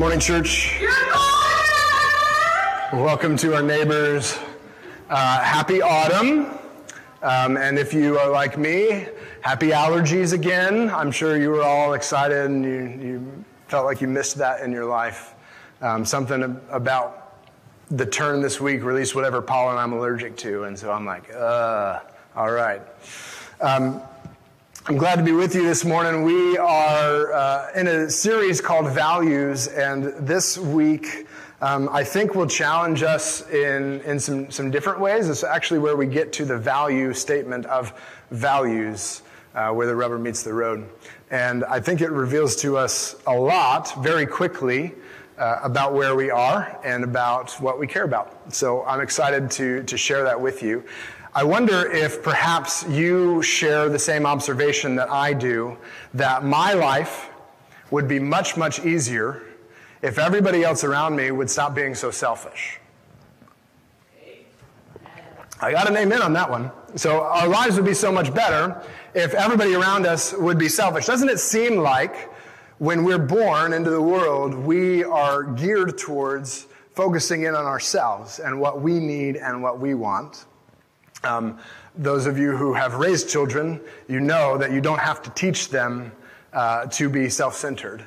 morning, church. Welcome to our neighbors. Uh, happy autumn. Um, and if you are like me, happy allergies again. I'm sure you were all excited and you, you felt like you missed that in your life. Um, something about the turn this week released whatever pollen I'm allergic to. And so I'm like, uh, all right. Um, I'm glad to be with you this morning. We are uh, in a series called Values, and this week um, I think will challenge us in, in some, some different ways. It's actually where we get to the value statement of values, uh, where the rubber meets the road. And I think it reveals to us a lot very quickly uh, about where we are and about what we care about. So I'm excited to, to share that with you. I wonder if perhaps you share the same observation that I do that my life would be much, much easier if everybody else around me would stop being so selfish. I got an amen on that one. So our lives would be so much better if everybody around us would be selfish. Doesn't it seem like when we're born into the world, we are geared towards focusing in on ourselves and what we need and what we want? Um, those of you who have raised children, you know that you don't have to teach them uh, to be self centered.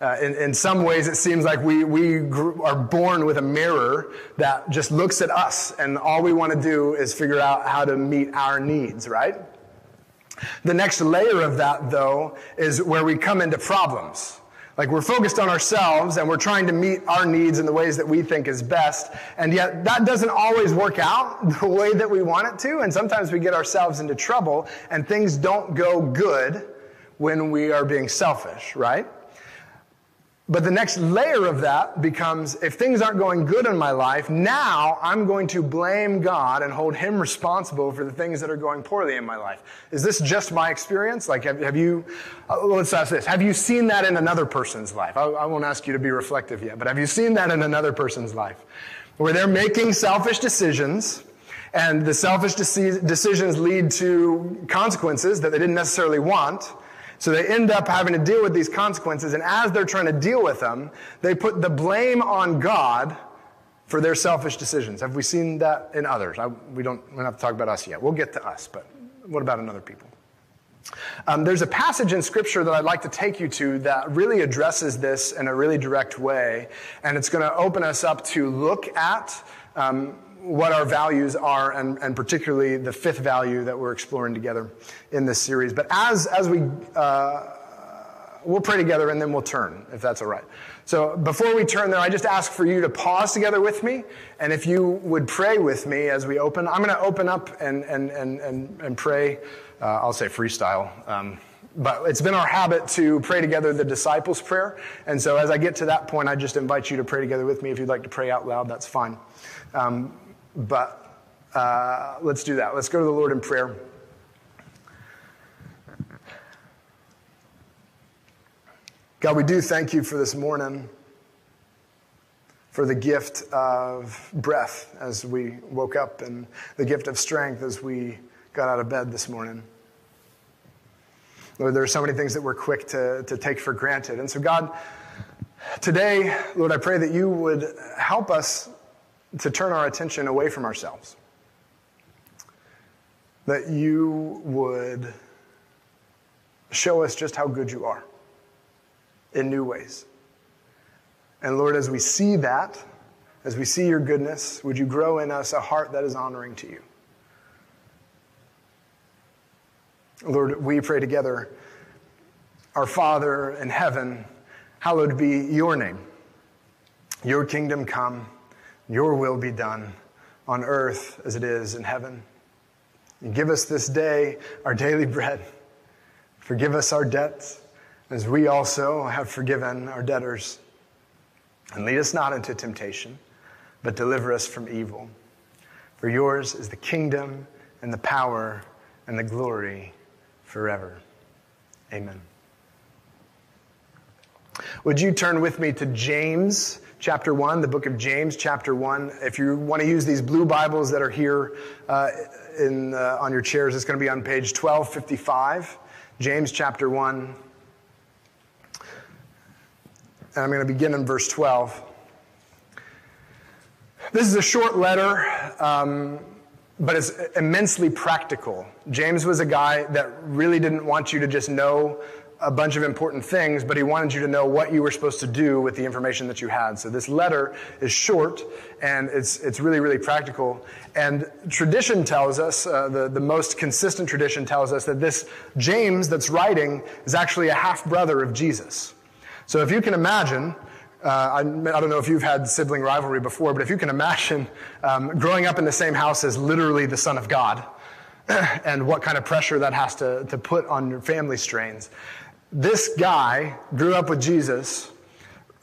Uh, in, in, some ways, it seems like we, we are born with a mirror that just looks at us, and all we want to do is figure out how to meet our needs, right? The next layer of that, though, is where we come into problems. Like we're focused on ourselves and we're trying to meet our needs in the ways that we think is best. And yet that doesn't always work out the way that we want it to. And sometimes we get ourselves into trouble and things don't go good when we are being selfish, right? But the next layer of that becomes if things aren't going good in my life, now I'm going to blame God and hold Him responsible for the things that are going poorly in my life. Is this just my experience? Like, have, have you, uh, let's ask this, have you seen that in another person's life? I, I won't ask you to be reflective yet, but have you seen that in another person's life? Where they're making selfish decisions, and the selfish decisions lead to consequences that they didn't necessarily want. So they end up having to deal with these consequences, and as they're trying to deal with them, they put the blame on God for their selfish decisions. Have we seen that in others? I, we, don't, we don't have to talk about us yet. We'll get to us, but what about in other people? Um, there's a passage in Scripture that I'd like to take you to that really addresses this in a really direct way, and it's going to open us up to look at um, what our values are, and, and particularly the fifth value that we're exploring together in this series. But as, as we, uh, we'll pray together and then we'll turn, if that's all right. So before we turn there, I just ask for you to pause together with me. And if you would pray with me as we open, I'm going to open up and, and, and, and, and pray. Uh, I'll say freestyle. Um, but it's been our habit to pray together the disciples' prayer. And so as I get to that point, I just invite you to pray together with me. If you'd like to pray out loud, that's fine. Um, but uh, let's do that. Let's go to the Lord in prayer. God, we do thank you for this morning, for the gift of breath as we woke up, and the gift of strength as we got out of bed this morning. Lord, there are so many things that we're quick to, to take for granted. And so, God, today, Lord, I pray that you would help us to turn our attention away from ourselves. That you would show us just how good you are in new ways. And Lord, as we see that, as we see your goodness, would you grow in us a heart that is honoring to you? Lord, we pray together, our Father in heaven, hallowed be your name. Your kingdom come. Your will be done on earth as it is in heaven. And give us this day our daily bread. Forgive us our debts as we also have forgiven our debtors. And lead us not into temptation, but deliver us from evil. For yours is the kingdom and the power and the glory forever. Amen. Would you turn with me to James chapter 1, the book of James, chapter 1. If you want to use these blue Bibles that are here uh, in, uh, on your chairs, it's going to be on page 1255. James, chapter 1. and I'm going to begin in verse 12. This is a short letter, um, but it's immensely practical. James was a guy that really didn't want you to just know a bunch of important things, but he wanted you to know what you were supposed to do with the information that you had. So this letter is short and it's, it's really, really practical. And tradition tells us, uh, the, the most consistent tradition tells us that this James that's writing is actually a half brother of Jesus. So if you can imagine, uh, I, I, don't know if you've had sibling rivalry before, but if you can imagine um, growing up in the same house as literally the Son of God, and what kind of pressure that has to, to put on your family strains. This guy grew up with Jesus,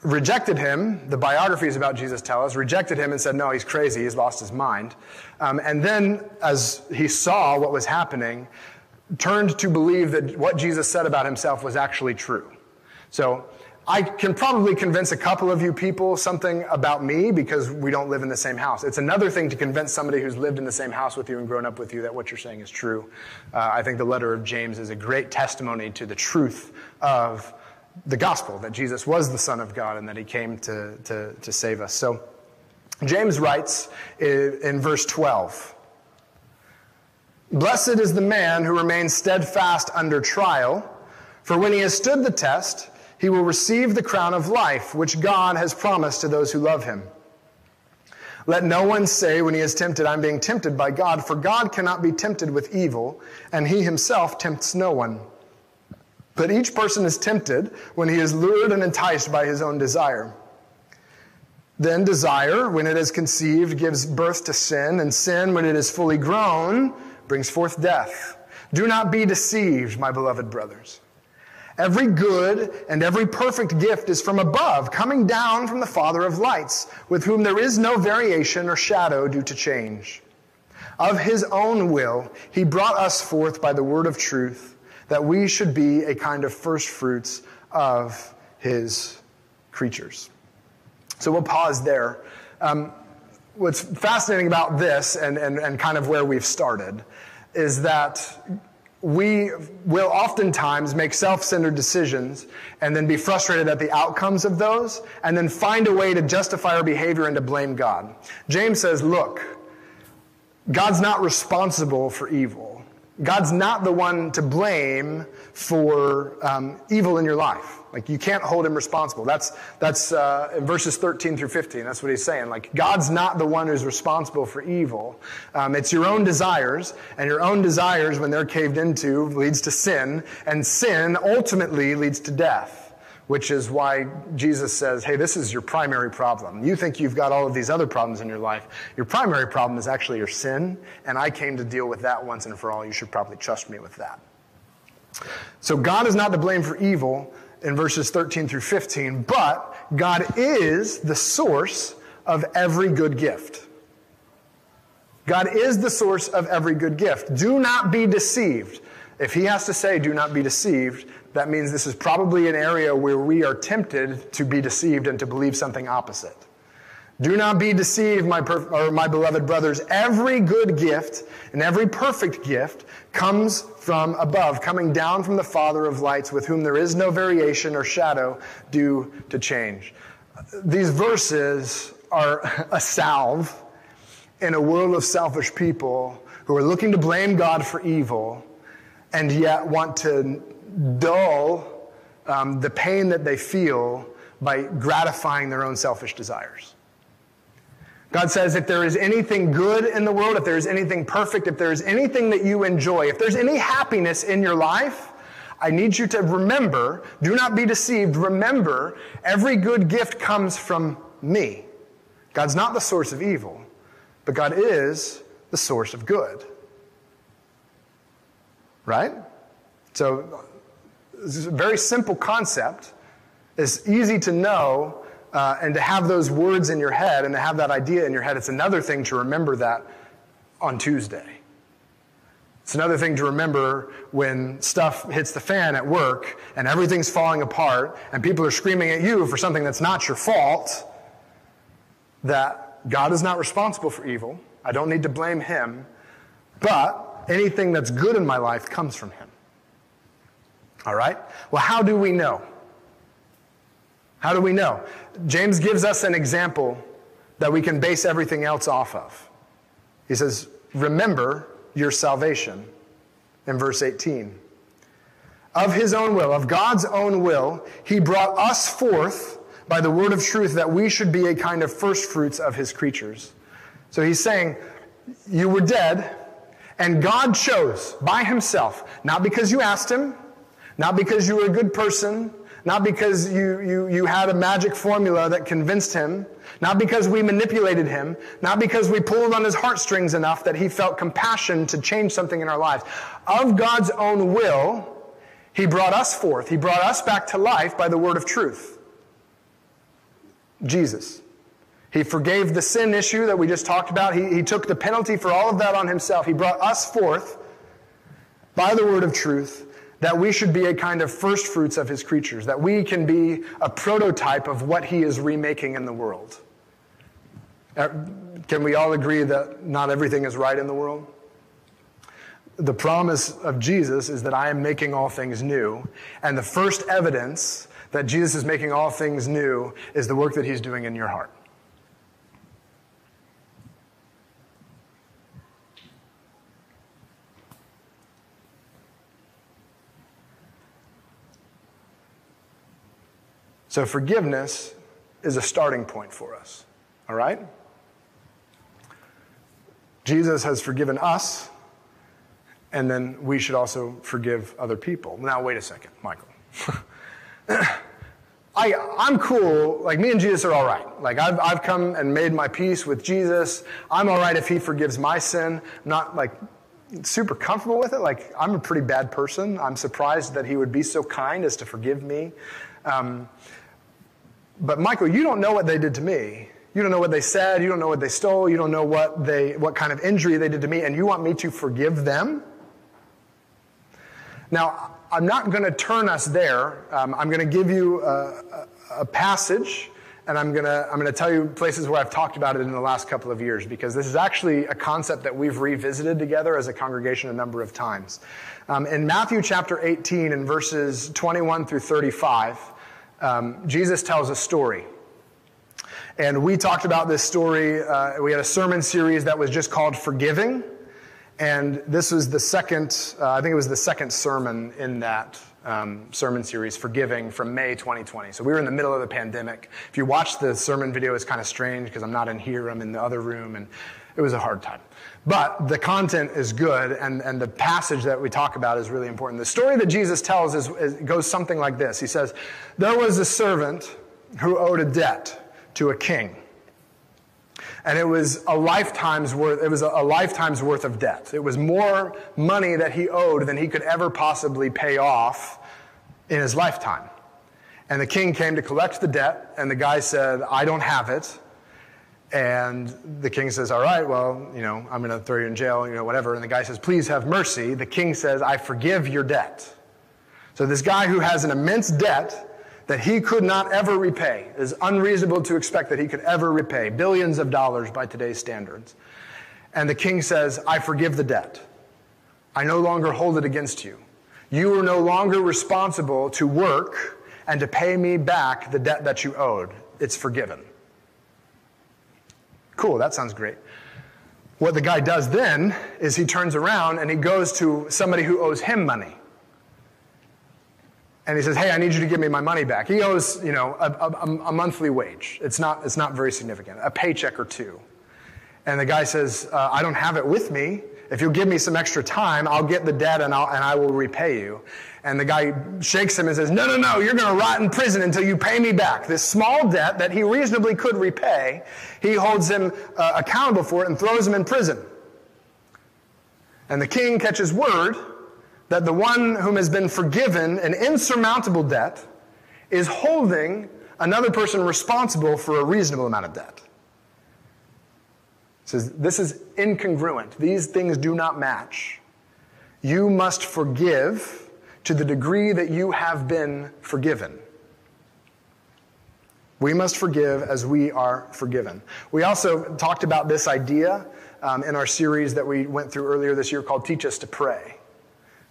rejected him. The biographies about Jesus tell us, rejected him and said, No, he's crazy, he's lost his mind. Um, and then, as he saw what was happening, turned to believe that what Jesus said about himself was actually true. So, I can probably convince a couple of you people something about me because we don't live in the same house. It's another thing to convince somebody who's lived in the same house with you and grown up with you that what you're saying is true. Uh, I think the letter of James is a great testimony to the truth of the gospel that Jesus was the Son of God and that he came to, to, to save us. So, James writes in, in verse 12 Blessed is the man who remains steadfast under trial, for when he has stood the test, he will receive the crown of life, which God has promised to those who love him. Let no one say when he is tempted, I'm being tempted by God, for God cannot be tempted with evil, and he himself tempts no one. But each person is tempted when he is lured and enticed by his own desire. Then desire, when it is conceived, gives birth to sin, and sin, when it is fully grown, brings forth death. Do not be deceived, my beloved brothers. Every good and every perfect gift is from above, coming down from the Father of lights, with whom there is no variation or shadow due to change. Of his own will, he brought us forth by the word of truth, that we should be a kind of first fruits of his creatures. So we'll pause there. Um, what's fascinating about this, and, and, and kind of where we've started, is that we will oftentimes make self centered decisions and then be frustrated at the outcomes of those and then find a way to justify our behavior and to blame God. James says, Look, God's not responsible for evil. God's not the one to blame for um, evil in your life. Like you can't hold him responsible. That's that's uh, in verses 13 through 15. That's what he's saying. Like God's not the one who's responsible for evil. Um, it's your own desires, and your own desires, when they're caved into, leads to sin, and sin ultimately leads to death. Which is why Jesus says, "Hey, this is your primary problem. You think you've got all of these other problems in your life. Your primary problem is actually your sin, and I came to deal with that once and for all. You should probably trust me with that." So God is not to blame for evil in verses 13 through 15, but God is the source of every good gift. God is the source of every good gift. Do not be deceived. If he has to say, do not be deceived, that means this is probably an area where we are tempted to be deceived and to believe something opposite. Do not be deceived, my, per- or my beloved brothers. Every good gift and every perfect gift comes from above, coming down from the Father of lights, with whom there is no variation or shadow due to change. These verses are a salve in a world of selfish people who are looking to blame God for evil and yet want to dull um, the pain that they feel by gratifying their own selfish desires. God says, if there is anything good in the world, if there is anything perfect, if there is anything that you enjoy, if there's any happiness in your life, I need you to remember, do not be deceived, remember, every good gift comes from me. God's not the source of evil, but God is the source of good. Right? So, this is a very simple concept. It's easy to know uh, and to have those words in your head and to have that idea in your head, it's another thing to remember that on Tuesday. It's another thing to remember when stuff hits the fan at work and everything's falling apart and people are screaming at you for something that's not your fault, that God is not responsible for evil. I don't need to blame Him, but anything that's good in my life comes from Him. All right? Well, how do we know? How do we know? James gives us an example that we can base everything else off of. He says, Remember your salvation in verse 18. Of his own will, of God's own will, he brought us forth by the word of truth that we should be a kind of first fruits of his creatures. So he's saying, You were dead, and God chose by himself, not because you asked him, not because you were a good person, not because you, you, you had a magic formula that convinced him, not because we manipulated him, not because we pulled on his heartstrings enough that he felt compassion to change something in our lives. Of God's own will, he brought us forth. He brought us back to life by the word of truth. Jesus. He forgave the sin issue that we just talked about. He, he took the penalty for all of that on himself. He brought us forth by the word of truth that we should be a kind of first fruits of his creatures, that we can be a prototype of what he is remaking in the world. Uh, can we all agree that not everything is right in the world? The promise of Jesus is that I am making all things new. And the first evidence that Jesus is making all things new is the work that he's doing in your heart. So forgiveness is a starting point for us. All right? Jesus has forgiven us, and then we should also forgive other people. Now, wait a second, Michael. I, I'm cool. Like, me and Jesus are all right. Like, I've, I've come and made my peace with Jesus. I'm all right if he forgives my sin. Not, like, super comfortable with it. Like, I'm a pretty bad person. I'm surprised that he would be so kind as to forgive me. Um, but Michael, you don't know what they did to me. You don't know what they said. You don't know what they stole. You don't know what they, what kind of injury they did to me. And you want me to forgive them? Now, I'm not going to turn us there. Um, I'm going to give you a, a, passage and I'm going to I'm going to tell you places where I've talked about it in the last couple of years because this is actually a concept that we've revisited together as a congregation a number of times. Um, in Matthew chapter 18 and verses 21 through 35, um, Jesus tells a story. And we talked about this story. Uh, we had a sermon series that was just called Forgiving. And this was the second, uh, I think it was the second sermon in that um, sermon series, Forgiving, from May 2020. So we were in the middle of the pandemic. If you watch the sermon video, it's kind of strange because I'm not in here, I'm in the other room, and it was a hard time. But the content is good, and, and the passage that we talk about is really important. The story that Jesus tells is, is, goes something like this He says, There was a servant who owed a debt to a king. And it was a lifetime's worth, it was a, a lifetime's worth of debt. It was more money that he owed than he could ever possibly pay off in his lifetime. And the king came to collect the debt, and the guy said, I don't have it. And the king says, All right, well, you know, I'm going to throw you in jail, you know, whatever. And the guy says, Please have mercy. The king says, I forgive your debt. So this guy who has an immense debt that he could not ever repay is unreasonable to expect that he could ever repay, billions of dollars by today's standards. And the king says, I forgive the debt. I no longer hold it against you. You are no longer responsible to work and to pay me back the debt that you owed. It's forgiven. Cool, that sounds great. What the guy does then is he turns around and he goes to somebody who owes him money. And he says, Hey, I need you to give me my money back. He owes, you know, a, a, a monthly wage. It's not, it's not very significant, a paycheck or two. And the guy says, uh, I don't have it with me. If you'll give me some extra time, I'll get the debt and, I'll, and I will repay you. And the guy shakes him and says, No, no, no, you're going to rot in prison until you pay me back. This small debt that he reasonably could repay, he holds him uh, accountable for it and throws him in prison. And the king catches word that the one whom has been forgiven an insurmountable debt is holding another person responsible for a reasonable amount of debt says this is incongruent. These things do not match. You must forgive to the degree that you have been forgiven. We must forgive as we are forgiven. We also talked about this idea um, in our series that we went through earlier this year called Teach Us to Pray,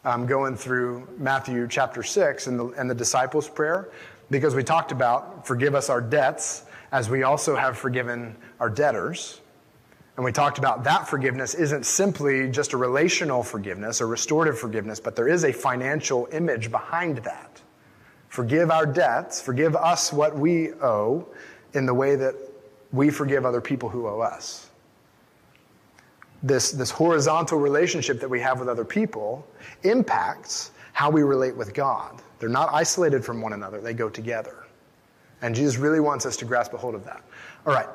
um, going through Matthew chapter 6 and the, and the disciples' prayer. because we talked about forgive us our debts as we also have forgiven our debtors. And we talked about that forgiveness isn't simply just a relational forgiveness or restorative forgiveness, but there is a financial image behind that. Forgive our debts, forgive us what we owe in the way that we forgive other people who owe us. This, this horizontal relationship that we have with other people impacts how we relate with God. They're not isolated from one another, they go together. And Jesus really wants us to grasp a hold of that. All right.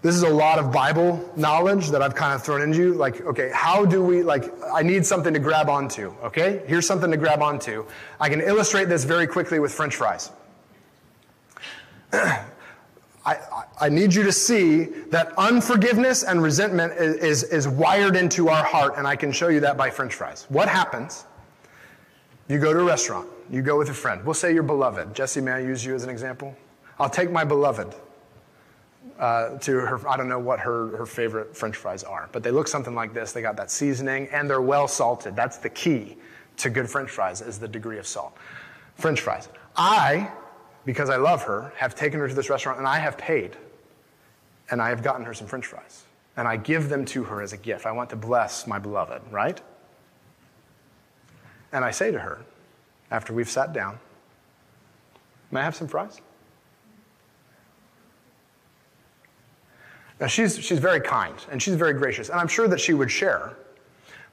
This is a lot of Bible knowledge that I've kind of thrown into you. Like, okay, how do we, like, I need something to grab onto, okay? Here's something to grab onto. I can illustrate this very quickly with french fries. I, I, need you to see that unforgiveness and resentment is, is, is wired into our heart, and I can show you that by french fries. What happens? You go to a restaurant, you go with a friend. We'll say your beloved. Jesse, may I use you as an example? I'll take my beloved uh, to her, I don't know what her, her favorite french fries are, but they look something like this. They got that seasoning and they're well salted. That's the key to good french fries is the degree of salt. French fries. I, because I love her, have taken her to this restaurant and I have paid and I have gotten her some french fries. And I give them to her as a gift. I want to bless my beloved, right? And I say to her, after we've sat down, May I have some fries? Now, she's, she's very kind and she's very gracious, and I'm sure that she would share.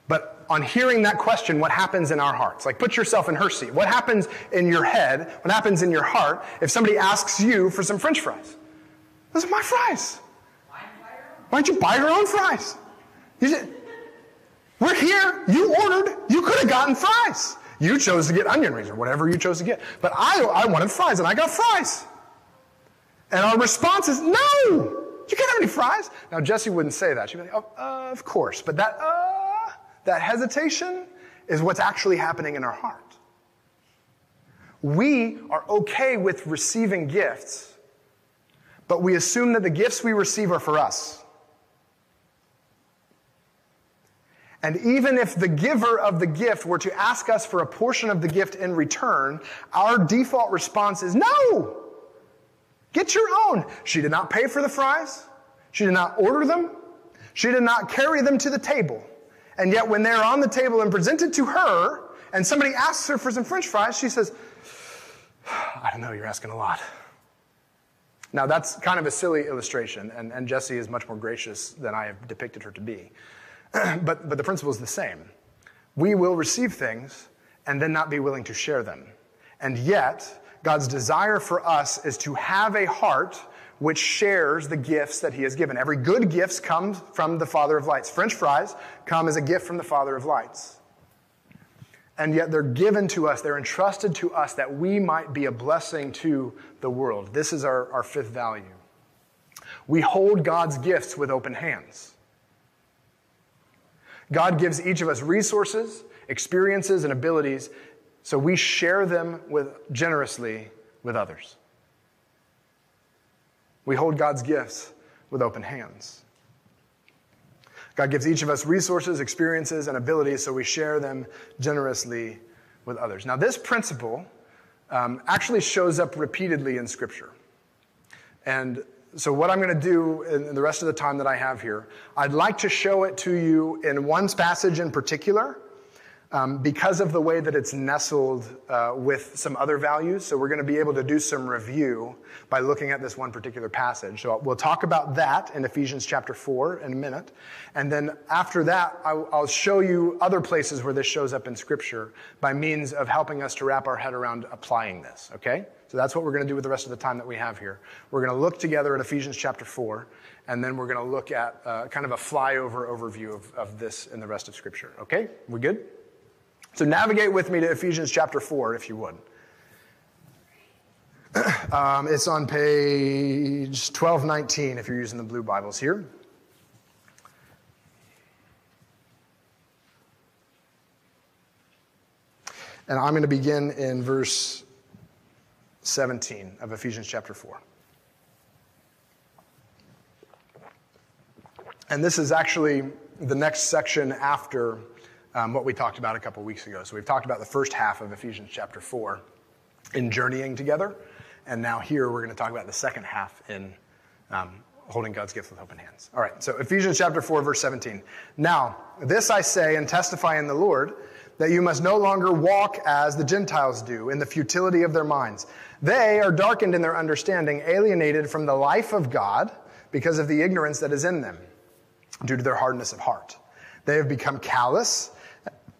But on hearing that question, what happens in our hearts? Like, put yourself in her seat. What happens in your head? What happens in your heart if somebody asks you for some french fries? Those are my fries. Why don't you buy your own fries? You we're here. You ordered. You could have gotten fries. You chose to get onion rings or whatever you chose to get. But I, I wanted fries and I got fries. And our response is no. You can't have any fries. Now, Jesse wouldn't say that. She'd be like, oh, uh, of course. But that, uh, that hesitation is what's actually happening in our heart. We are okay with receiving gifts, but we assume that the gifts we receive are for us. And even if the giver of the gift were to ask us for a portion of the gift in return, our default response is no. Get your own. She did not pay for the fries. She did not order them. She did not carry them to the table. And yet, when they're on the table and presented to her, and somebody asks her for some french fries, she says, I don't know, you're asking a lot. Now, that's kind of a silly illustration, and, and Jesse is much more gracious than I have depicted her to be. but, but the principle is the same. We will receive things and then not be willing to share them. And yet, God's desire for us is to have a heart which shares the gifts that he has given. Every good gift comes from the Father of lights. French fries come as a gift from the Father of lights. And yet they're given to us, they're entrusted to us that we might be a blessing to the world. This is our, our fifth value. We hold God's gifts with open hands. God gives each of us resources, experiences, and abilities so we share them with, generously with others. We hold God's gifts with open hands. God gives each of us resources, experiences, and abilities, so we share them generously with others. Now, this principle um, actually shows up repeatedly in Scripture. And so, what I'm going to do in the rest of the time that I have here, I'd like to show it to you in one passage in particular um, because of the way that it's nestled uh, with some other values. So we're going to be able to do some review by looking at this one particular passage. So we'll talk about that in Ephesians chapter 4 in a minute. And then after that, I'll, show you other places where this shows up in Scripture by means of helping us to wrap our head around applying this, okay? So that's what we're going to do with the rest of the time that we have here. We're going to look together at Ephesians chapter 4, and then we're going to look at uh, kind of a flyover overview of, of this in the rest of Scripture. Okay? We good? So navigate with me to Ephesians chapter 4, if you would. Um, it's on page 1219 if you're using the blue Bibles here. And I'm going to begin in verse 17 of Ephesians chapter 4. And this is actually the next section after um, what we talked about a couple weeks ago. So we've talked about the first half of Ephesians chapter 4 in journeying together. and now here we're going to talk about the second half in um, holding God's gift with open hands. All right, so Ephesians chapter 4, verse 17. Now, this I say and testify in the Lord that you must no longer walk as the Gentiles do in the futility of their minds. They are darkened in their understanding, alienated from the life of God because of the ignorance that is in them due to their hardness of heart. They have become callous,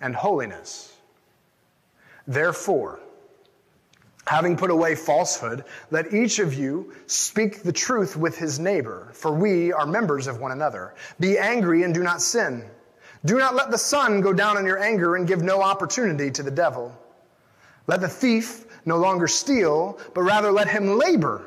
and holiness. Therefore, having put away falsehood, let each of you speak the truth with his neighbor, for we are members of one another. Be angry and do not sin. Do not let the sun go down on your anger and give no opportunity to the devil. Let the thief no longer steal, but rather let him labor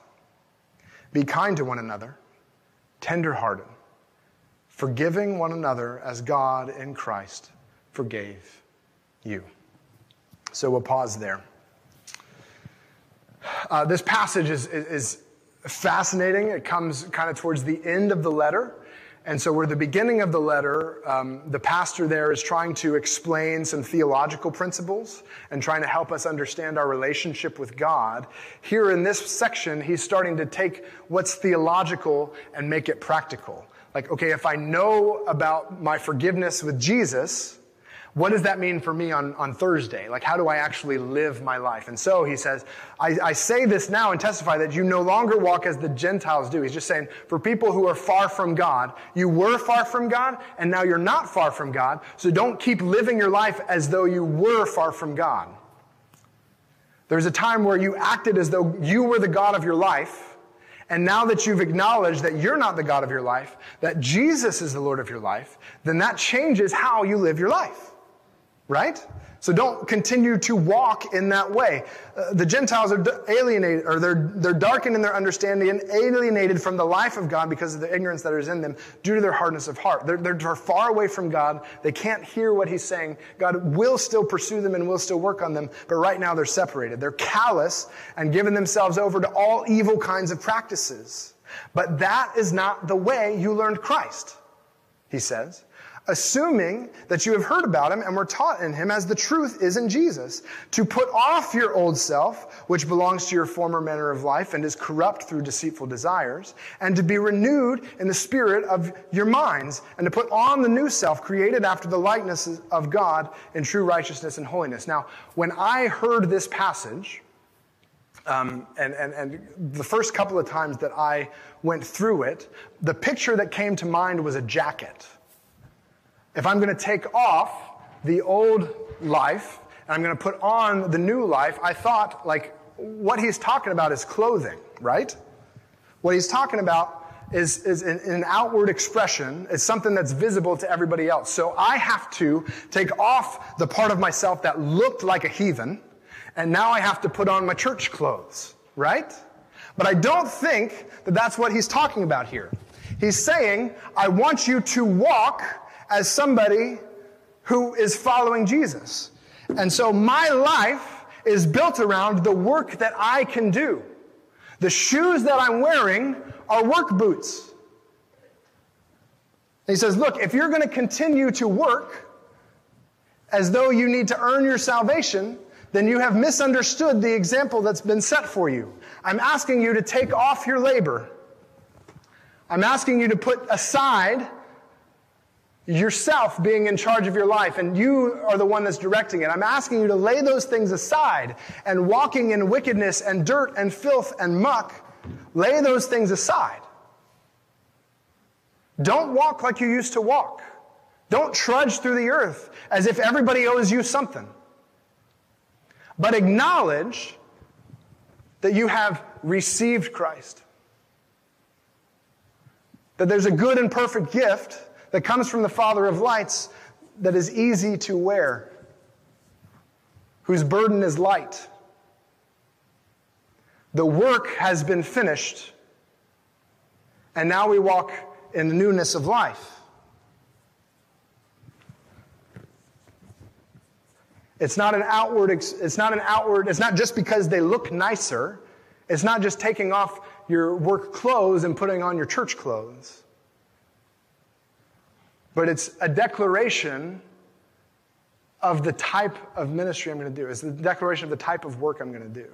Be kind to one another, tenderhearted, forgiving one another as God in Christ forgave you. So we'll pause there. Uh, this passage is, is, is fascinating. It comes kind of towards the end of the letter. And so, where the beginning of the letter, um, the pastor there is trying to explain some theological principles and trying to help us understand our relationship with God. Here in this section, he's starting to take what's theological and make it practical. Like, okay, if I know about my forgiveness with Jesus, what does that mean for me on, on Thursday? Like, how do I actually live my life? And so he says, I, I say this now and testify that you no longer walk as the Gentiles do. He's just saying, for people who are far from God, you were far from God, and now you're not far from God. So don't keep living your life as though you were far from God. There's a time where you acted as though you were the God of your life. And now that you've acknowledged that you're not the God of your life, that Jesus is the Lord of your life, then that changes how you live your life right? So don't continue to walk in that way. Uh, the Gentiles are alienated, or they're, they're darkened in their understanding and alienated from the life of God because of the ignorance that is in them due to their hardness of heart. They're, they're far away from God. They can't hear what He's saying. God will still pursue them and will still work on them, but right now they're separated. They're callous and given themselves over to all evil kinds of practices. But that is not the way you learned Christ, he says assuming that you have heard about him and were taught in him as the truth is in Jesus, to put off your old self, which belongs to your former manner of life and is corrupt through deceitful desires, and to be renewed in the spirit of your minds, and to put on the new self, created after the likeness of God in true righteousness and holiness. Now, when I heard this passage, um, and, and, and the first couple of times that I went through it, the picture that came to mind was a jacket if I'm going to take off the old life and I'm going to put on the new life, I thought, like, what he's talking about is clothing, right? What he's talking about is, is an, an outward expression. is something that's visible to everybody else. So I have to take off the part of myself that looked like a heathen, and now I have to put on my church clothes, right? But I don't think that that's what he's talking about here. He's saying, I want you to walk as somebody who is following Jesus. And so my life is built around the work that I can do. The shoes that I'm wearing are work boots. And he says, Look, if you're going to continue to work as though you need to earn your salvation, then you have misunderstood the example that's been set for you. I'm asking you to take off your labor. I'm asking you to put aside yourself being in charge of your life and you are the one that's directing it. I'm asking you to lay those things aside and walking in wickedness and dirt and filth and muck, lay those things aside. Don't walk like you used to walk. Don't trudge through the earth as if everybody owes you something. But acknowledge that you have received Christ. That there's a good and perfect gift that comes from the Father of lights that is easy to wear, whose burden is light. The work has been finished, and now we walk in the newness of life. It's not an outward, it's not an outward, it's not just because they look nicer. It's not just taking off your work clothes and putting on your church clothes. But it's a declaration of the type of ministry I'm going to do. It's the declaration of the type of work I'm going to do.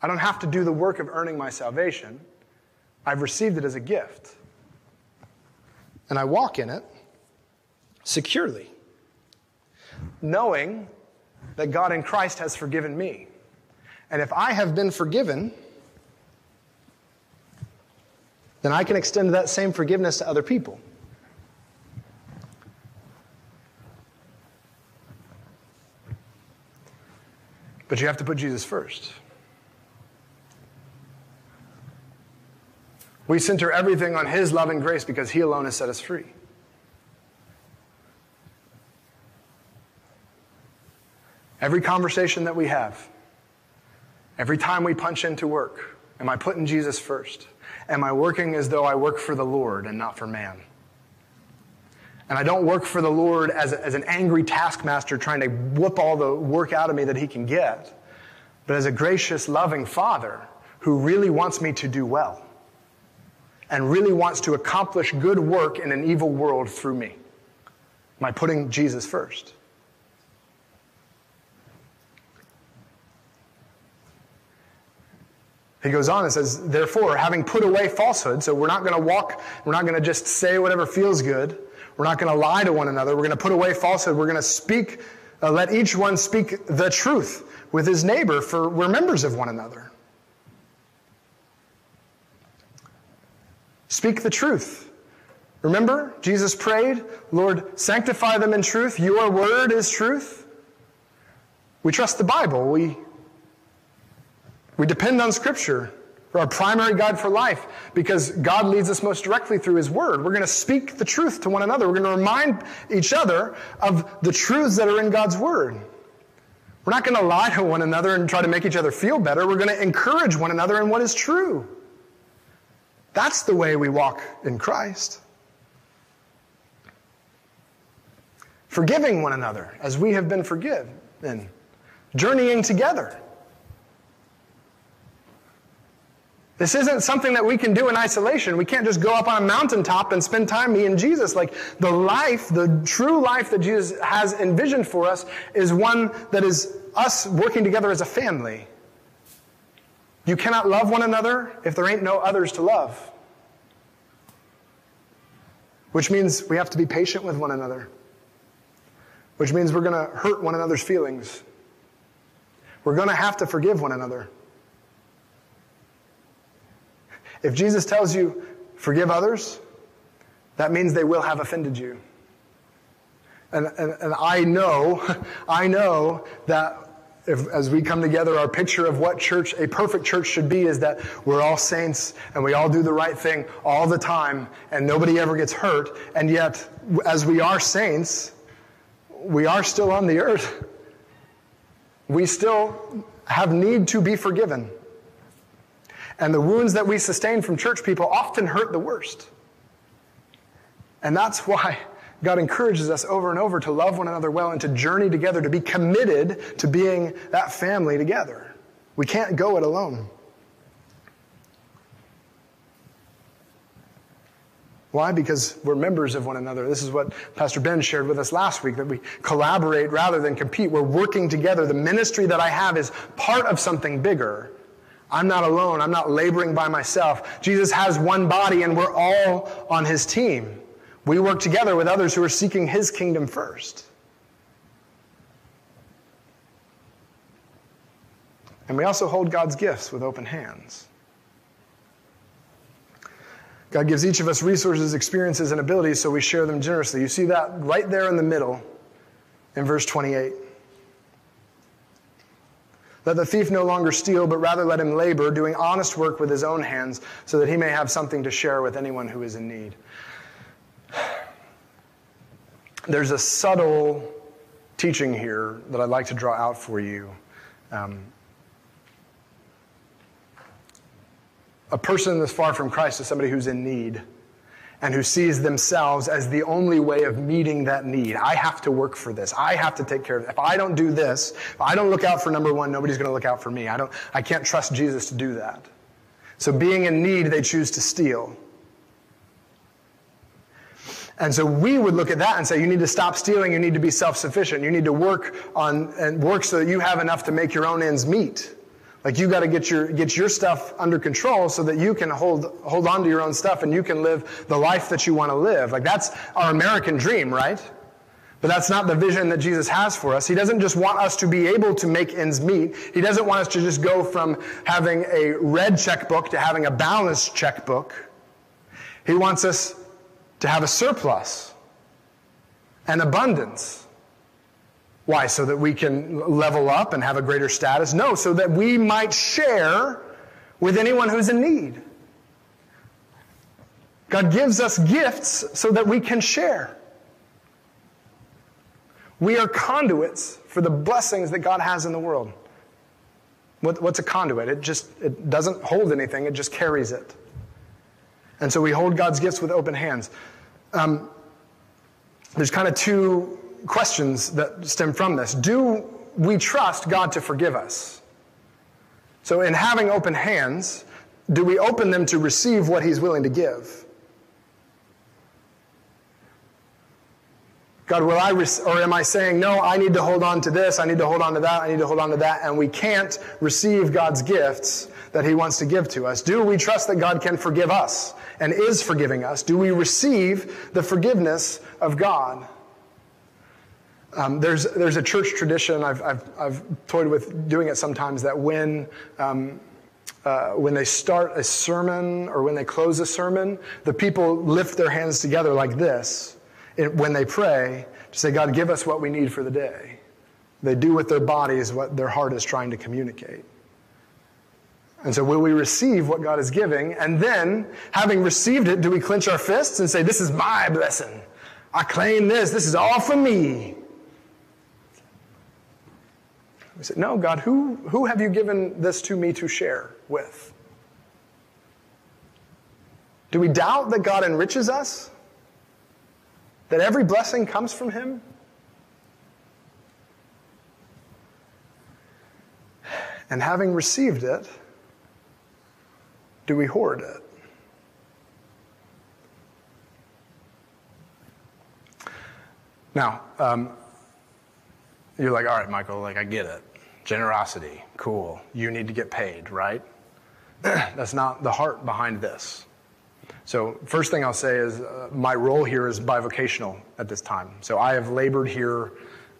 I don't have to do the work of earning my salvation. I've received it as a gift. And I walk in it securely knowing that God in Christ has forgiven me. And if I have been forgiven, then I can extend that same forgiveness to other people. But you have to put Jesus first. We center everything on His love and grace because He alone has set us free. Every conversation that we have, every time we punch into work, am I putting Jesus first? Am I working as though I work for the Lord and not for man? And I don't work for the Lord as, a, as an angry taskmaster trying to whoop all the work out of me that he can get, but as a gracious, loving Father who really wants me to do well and really wants to accomplish good work in an evil world through me. Am I putting Jesus first? He goes on and says, Therefore, having put away falsehood, so we're not going to walk, we're not going to just say whatever feels good. We're not going to lie to one another. We're going to put away falsehood. We're going to speak, uh, let each one speak the truth with his neighbor, for we're members of one another. Speak the truth. Remember, Jesus prayed, Lord, sanctify them in truth. Your word is truth. We trust the Bible. We we depend on Scripture for our primary guide for life because God leads us most directly through His Word. We're going to speak the truth to one another. We're going to remind each other of the truths that are in God's Word. We're not going to lie to one another and try to make each other feel better. We're going to encourage one another in what is true. That's the way we walk in Christ. Forgiving one another as we have been forgiven. Journeying together. This isn't something that we can do in isolation. We can't just go up on a mountaintop and spend time me and Jesus. Like the life, the true life that Jesus has envisioned for us is one that is us working together as a family. You cannot love one another if there ain't no others to love. Which means we have to be patient with one another. Which means we're going to hurt one another's feelings. We're going to have to forgive one another. If Jesus tells you, forgive others, that means they will have offended you. And, and, and I know, I know that if, as we come together, our picture of what church, a perfect church should be is that we're all saints and we all do the right thing all the time and nobody ever gets hurt. And yet, as we are saints, we are still on the earth. We still have need to be forgiven. And the wounds that we sustain from church people often hurt the worst. And that's why God encourages us over and over to love one another well and to journey together, to be committed to being that family together. We can't go it alone. Why? Because we're members of one another. This is what Pastor Ben shared with us last week that we collaborate rather than compete. We're working together. The ministry that I have is part of something bigger. I'm not alone. I'm not laboring by myself. Jesus has one body and we're all on his team. We work together with others who are seeking his kingdom first. And we also hold God's gifts with open hands. God gives each of us resources, experiences, and abilities, so we share them generously. You see that right there in the middle in verse 28. Let the thief no longer steal, but rather let him labor, doing honest work with his own hands, so that he may have something to share with anyone who is in need. There's a subtle teaching here that I'd like to draw out for you. Um, a person that's far from Christ is somebody who's in need and who sees themselves as the only way of meeting that need. I have to work for this. I have to take care of it. If I don't do this, if I don't look out for number one, nobody's going to look out for me. I don't, I can't trust Jesus to do that. So being in need, they choose to steal. And so we would look at that and say, you need to stop stealing. You need to be self-sufficient. You need to work on and work so that you have enough to make your own ends meet. Like you got to get your get your stuff under control so that you can hold hold on to your own stuff and you can live the life that you want to live. Like that's our American dream, right? But that's not the vision that Jesus has for us. He doesn't just want us to be able to make ends meet. He doesn't want us to just go from having a red checkbook to having a balanced checkbook. He wants us to have a surplus and abundance. Why? So that we can level up and have a greater status? No, so that we might share with anyone who's in need. God gives us gifts so that we can share. We are conduits for the blessings that God has in the world. What, what's a conduit? It just it doesn't hold anything, it just carries it. And so we hold God's gifts with open hands. Um, there's kind of two questions that stem from this. Do we trust God to forgive us? So, in having open hands, do we open them to receive what He's willing to give? God, will I, or am I saying, no, I need to hold on to this, I need to hold on to that, I need to hold on to that, and we can't receive God's gifts that He wants to give to us? Do we trust that God can forgive us and is forgiving us? Do we receive the forgiveness of God? Um, there's, there's a church tradition, I've, I've, I've toyed with doing it sometimes, that when, um, uh, when they start a sermon or when they close a sermon, the people lift their hands together like this when they pray to say, God, give us what we need for the day. They do with their bodies what their heart is trying to communicate. And so, will we receive what God is giving? And then, having received it, do we clench our fists and say, This is my blessing? I claim this. This is all for me. We said, No, God, who, who have you given this to me to share with? Do we doubt that God enriches us? That every blessing comes from Him? And having received it, do we hoard it? Now, um, you're like, all right, Michael, like, I get it. Generosity, cool. You need to get paid, right? That's not the heart behind this. So, first thing I'll say is uh, my role here is bivocational at this time. So, I have labored here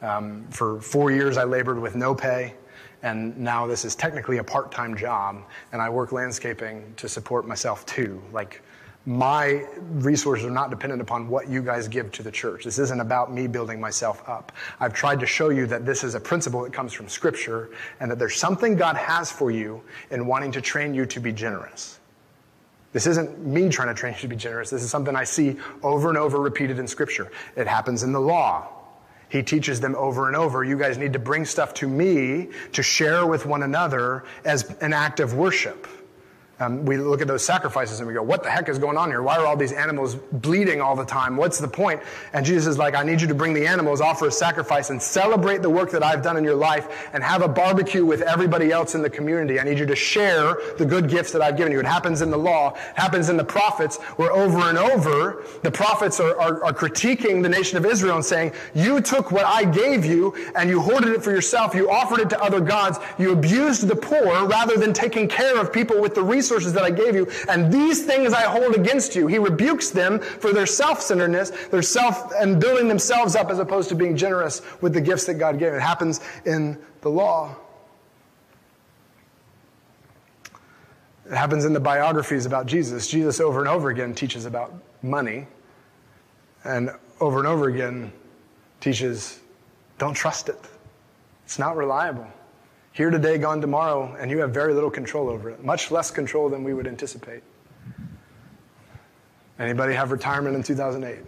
um, for four years. I labored with no pay, and now this is technically a part time job, and I work landscaping to support myself too. Like, my resources are not dependent upon what you guys give to the church. This isn't about me building myself up. I've tried to show you that this is a principle that comes from Scripture and that there's something God has for you in wanting to train you to be generous. This isn't me trying to train you to be generous. This is something I see over and over repeated in Scripture. It happens in the law. He teaches them over and over. You guys need to bring stuff to me to share with one another as an act of worship. Um, we look at those sacrifices and we go, what the heck is going on here? Why are all these animals bleeding all the time? What's the point? And Jesus is like, I need you to bring the animals, offer a sacrifice, and celebrate the work that I've done in your life and have a barbecue with everybody else in the community. I need you to share the good gifts that I've given you. It happens in the law, it happens in the prophets, where over and over the prophets are, are, are critiquing the nation of Israel and saying, You took what I gave you and you hoarded it for yourself. You offered it to other gods. You abused the poor rather than taking care of people with the resources resources that I gave you, and these things I hold against you. He rebukes them for their self-centeredness, their self and building themselves up as opposed to being generous with the gifts that God gave. It happens in the law. It happens in the biographies about Jesus. Jesus over and over again teaches about money, and over and over again teaches don't trust it. It's not reliable. Here today, gone tomorrow, and you have very little control over it, much less control than we would anticipate. Anybody have retirement in 2008?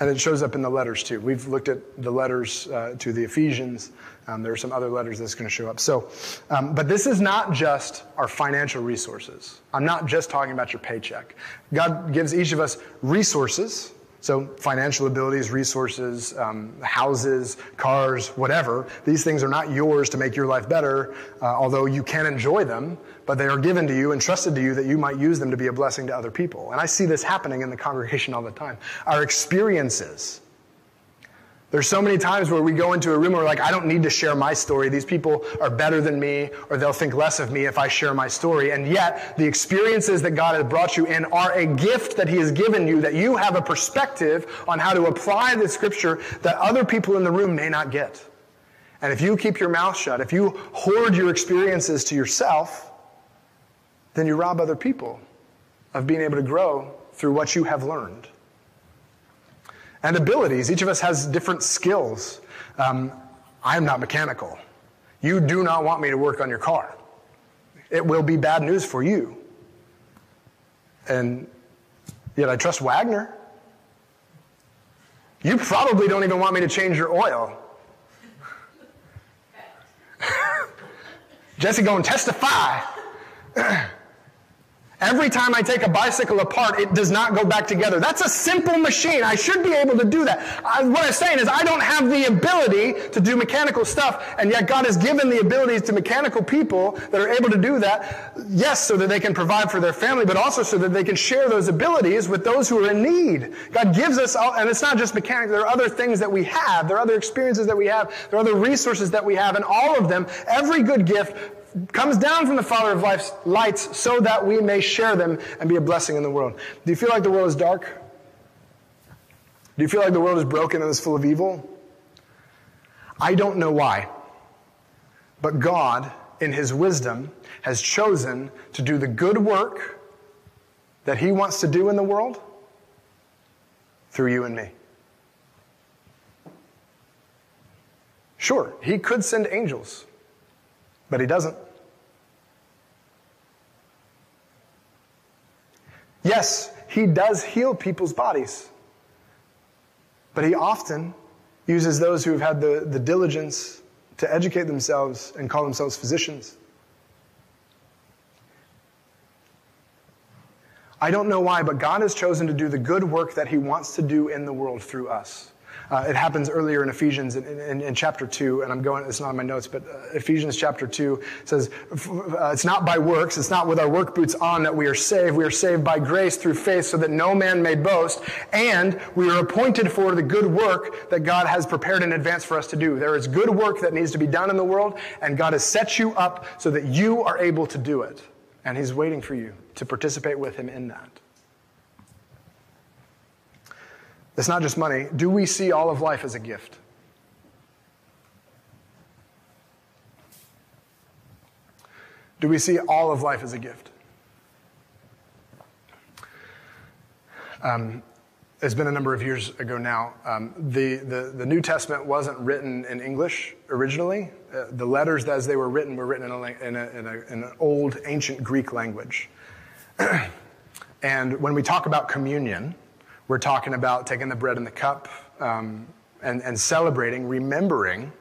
And it shows up in the letters too. We've looked at the letters uh, to the Ephesians. Um, there are some other letters that's going to show up. So, um, but this is not just our financial resources. I'm not just talking about your paycheck. God gives each of us resources so, financial abilities, resources, um, houses, cars, whatever, these things are not yours to make your life better, uh, although you can enjoy them, but they are given to you and trusted to you that you might use them to be a blessing to other people. And I see this happening in the congregation all the time. Our experiences, there's so many times where we go into a room where we're like, I don't need to share my story. These people are better than me, or they'll think less of me if I share my story. And yet, the experiences that God has brought you in are a gift that He has given you, that you have a perspective on how to apply the scripture that other people in the room may not get. And if you keep your mouth shut, if you hoard your experiences to yourself, then you rob other people of being able to grow through what you have learned and abilities. Each of us has different skills. Um, I'm not mechanical. You do not want me to work on your car. It will be bad news for you. And yet I trust Wagner. You probably don't even want me to change your oil. Jesse, go and testify. Every time I take a bicycle apart, it does not go back together. That's a simple machine. I should be able to do that. I, what I'm saying is I don't have the ability to do mechanical stuff, and yet God has given the abilities to mechanical people that are able to do that, yes, so that they can provide for their family, but also so that they can share those abilities with those who are in need. God gives us, all, and it's not just mechanical, there are other things that we have, there are other experiences that we have, there are other resources that we have, and all of them, every good gift comes down from the Father of life's lights so that we may share them and be a blessing in the world. Do you feel like the world is dark? Do you feel like the world is broken and is full of evil? I don't know why. But God, in His wisdom, has chosen to do the good work that He wants to do in the world through you and me. Sure, He could send angels, but He doesn't. Yes, he does heal people's bodies, but he often uses those who have had the, the diligence to educate themselves and call themselves physicians. I don't know why, but God has chosen to do the good work that He wants to do in the world through us. Uh, it happens earlier in Ephesians in, in, in, chapter 2, and I'm going, it's not in my notes, but uh, Ephesians chapter 2 says, uh, It's not by works, it's not with our work boots on that we are saved. We are saved by grace through faith so that no man may boast, and we are appointed for the good work that God has prepared in advance for us to do. There is good work that needs to be done in the world, and God has set you up so that you are able to do it. And He's waiting for you to participate with Him in that. It's not just money. Do we see all of life as a gift? Do we see all of life as a gift? Um, it's been a number of years ago now. Um, the, the, the, New Testament wasn't written in English originally. Uh, the letters, as they were written, were written in, a, in, a, in, a, in an old ancient Greek language. and when we talk about communion, we're talking about taking the bread and the cup um, and, and celebrating, remembering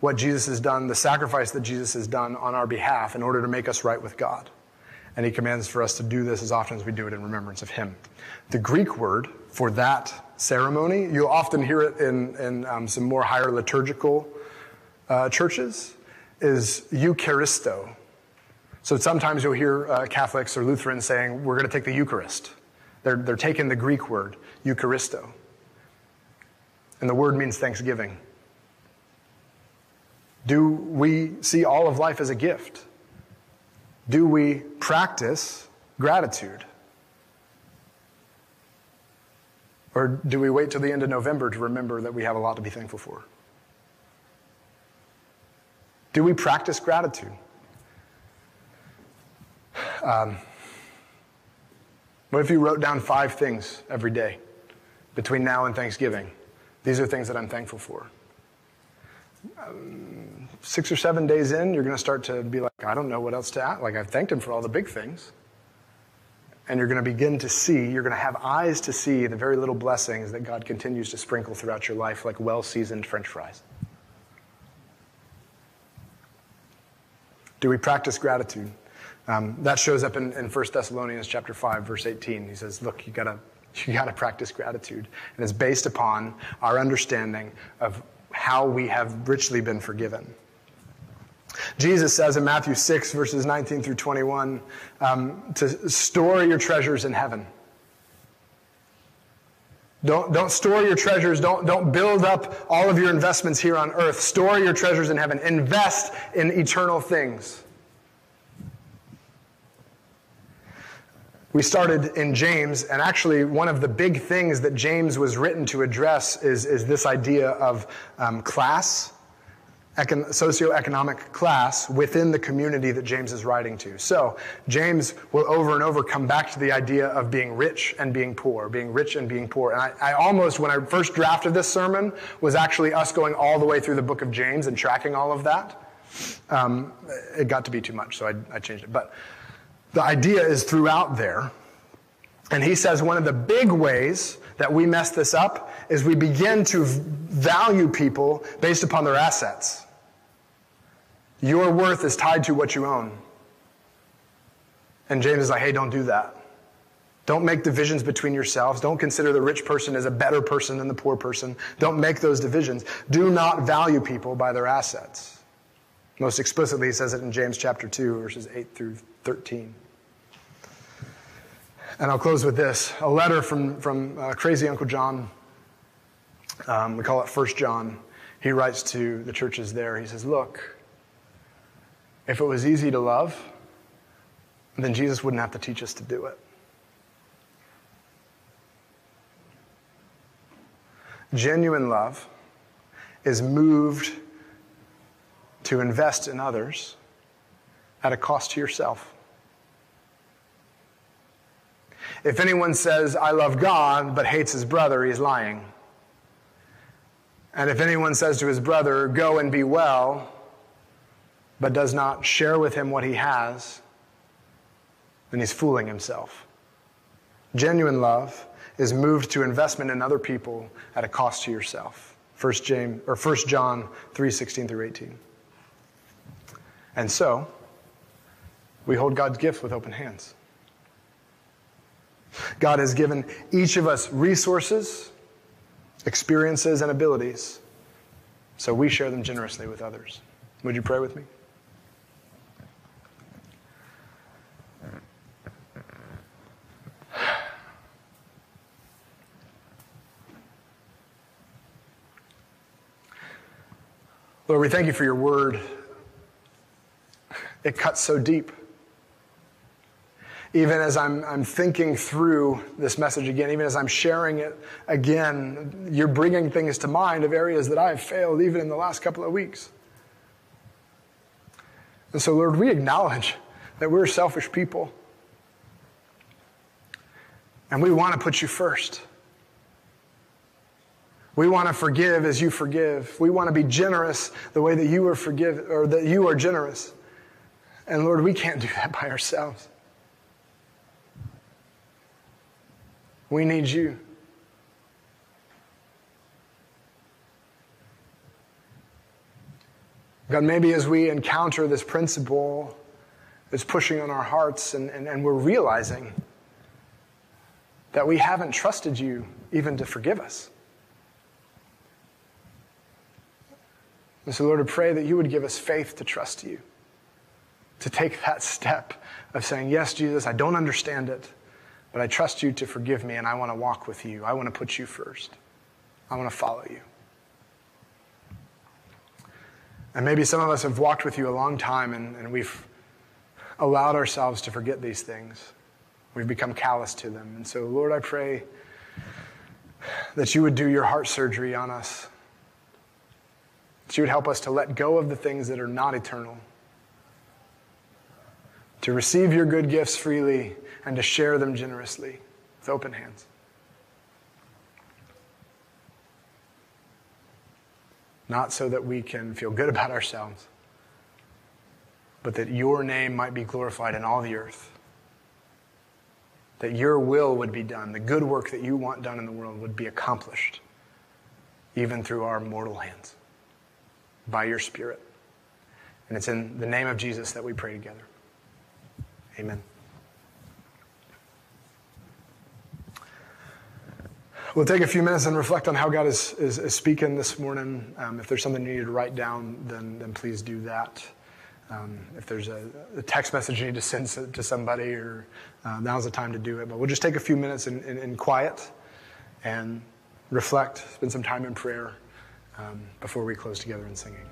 what Jesus has done, the sacrifice that Jesus has done on our behalf in order to make us right with God. And he commands for us to do this as often as we do it in remembrance of him. The Greek word for that ceremony, you'll often hear it in, in um, some more higher liturgical uh, churches, is Eucharisto. So sometimes you'll hear uh, Catholics or Lutherans saying, we're going to take the Eucharist. They're, they're taking the Greek word, Eucharisto. And the word means thanksgiving. Do we see all of life as a gift? Do we practice gratitude? Or do we wait till the end of November to remember that we have a lot to be thankful for? Do we practice gratitude? Um, what if you wrote down five things every day between now and Thanksgiving? These are things that I'm thankful for. Um, six or seven days in, you're going to start to be like, I don't know what else to add. Like, I've thanked him for all the big things. And you're going to begin to see, you're going to have eyes to see the very little blessings that God continues to sprinkle throughout your life like well seasoned french fries. Do we practice gratitude? Um, that shows up in, in 1 Thessalonians chapter 5, verse 18. He says, look, you gotta, you gotta practice gratitude. And it's based upon our understanding of how we have richly been forgiven. Jesus says in Matthew 6, verses 19 through 21, um, to store your treasures in heaven. Don't, don't store your treasures. Don't, don't build up all of your investments here on earth. Store your treasures in heaven. Invest in eternal things. We started in James, and actually, one of the big things that James was written to address is, is this idea of um, class, econ- socioeconomic class within the community that James is writing to. So, James will over and over come back to the idea of being rich and being poor, being rich and being poor. And I, I almost, when I first drafted this sermon, was actually us going all the way through the book of James and tracking all of that. Um, it got to be too much, so I, I changed it. But the idea is throughout there. And he says one of the big ways that we mess this up is we begin to value people based upon their assets. Your worth is tied to what you own. And James is like, hey, don't do that. Don't make divisions between yourselves. Don't consider the rich person as a better person than the poor person. Don't make those divisions. Do not value people by their assets. Most explicitly, he says it in James chapter 2, verses 8 through 13. And I'll close with this a letter from, from uh, Crazy Uncle John. Um, we call it First John. He writes to the churches there. He says, Look, if it was easy to love, then Jesus wouldn't have to teach us to do it. Genuine love is moved to invest in others at a cost to yourself. If anyone says, I love God, but hates his brother, he's lying. And if anyone says to his brother, Go and be well, but does not share with him what he has, then he's fooling himself. Genuine love is moved to investment in other people at a cost to yourself. 1 James or 1 John 3:16 through 18. And so, we hold God's gift with open hands. God has given each of us resources, experiences, and abilities, so we share them generously with others. Would you pray with me? Lord, we thank you for your word. It cuts so deep even as I'm, I'm thinking through this message again, even as I'm sharing it again, you're bringing things to mind of areas that I've failed even in the last couple of weeks. And so, Lord, we acknowledge that we're selfish people. And we want to put you first. We want to forgive as you forgive. We want to be generous the way that you are forgive or that you are generous. And Lord, we can't do that by ourselves. We need you. God, maybe as we encounter this principle that's pushing on our hearts and, and, and we're realizing that we haven't trusted you even to forgive us. And so, Lord, I pray that you would give us faith to trust you, to take that step of saying, Yes, Jesus, I don't understand it. But I trust you to forgive me, and I want to walk with you. I want to put you first. I want to follow you. And maybe some of us have walked with you a long time, and, and we've allowed ourselves to forget these things. We've become callous to them. And so, Lord, I pray that you would do your heart surgery on us, that you would help us to let go of the things that are not eternal, to receive your good gifts freely, and to share them generously with open hands. Not so that we can feel good about ourselves, but that your name might be glorified in all the earth. That your will would be done, the good work that you want done in the world would be accomplished, even through our mortal hands, by your Spirit. And it's in the name of Jesus that we pray together. Amen. We'll take a few minutes and reflect on how God is, is, is speaking this morning. Um, if there's something you need to write down, then, then please do that. Um, if there's a, a, text message you need to send to somebody, or uh, now's the time to do it. But we'll just take a few minutes in, in, in quiet and reflect, spend some time in prayer um, before we close together in singing.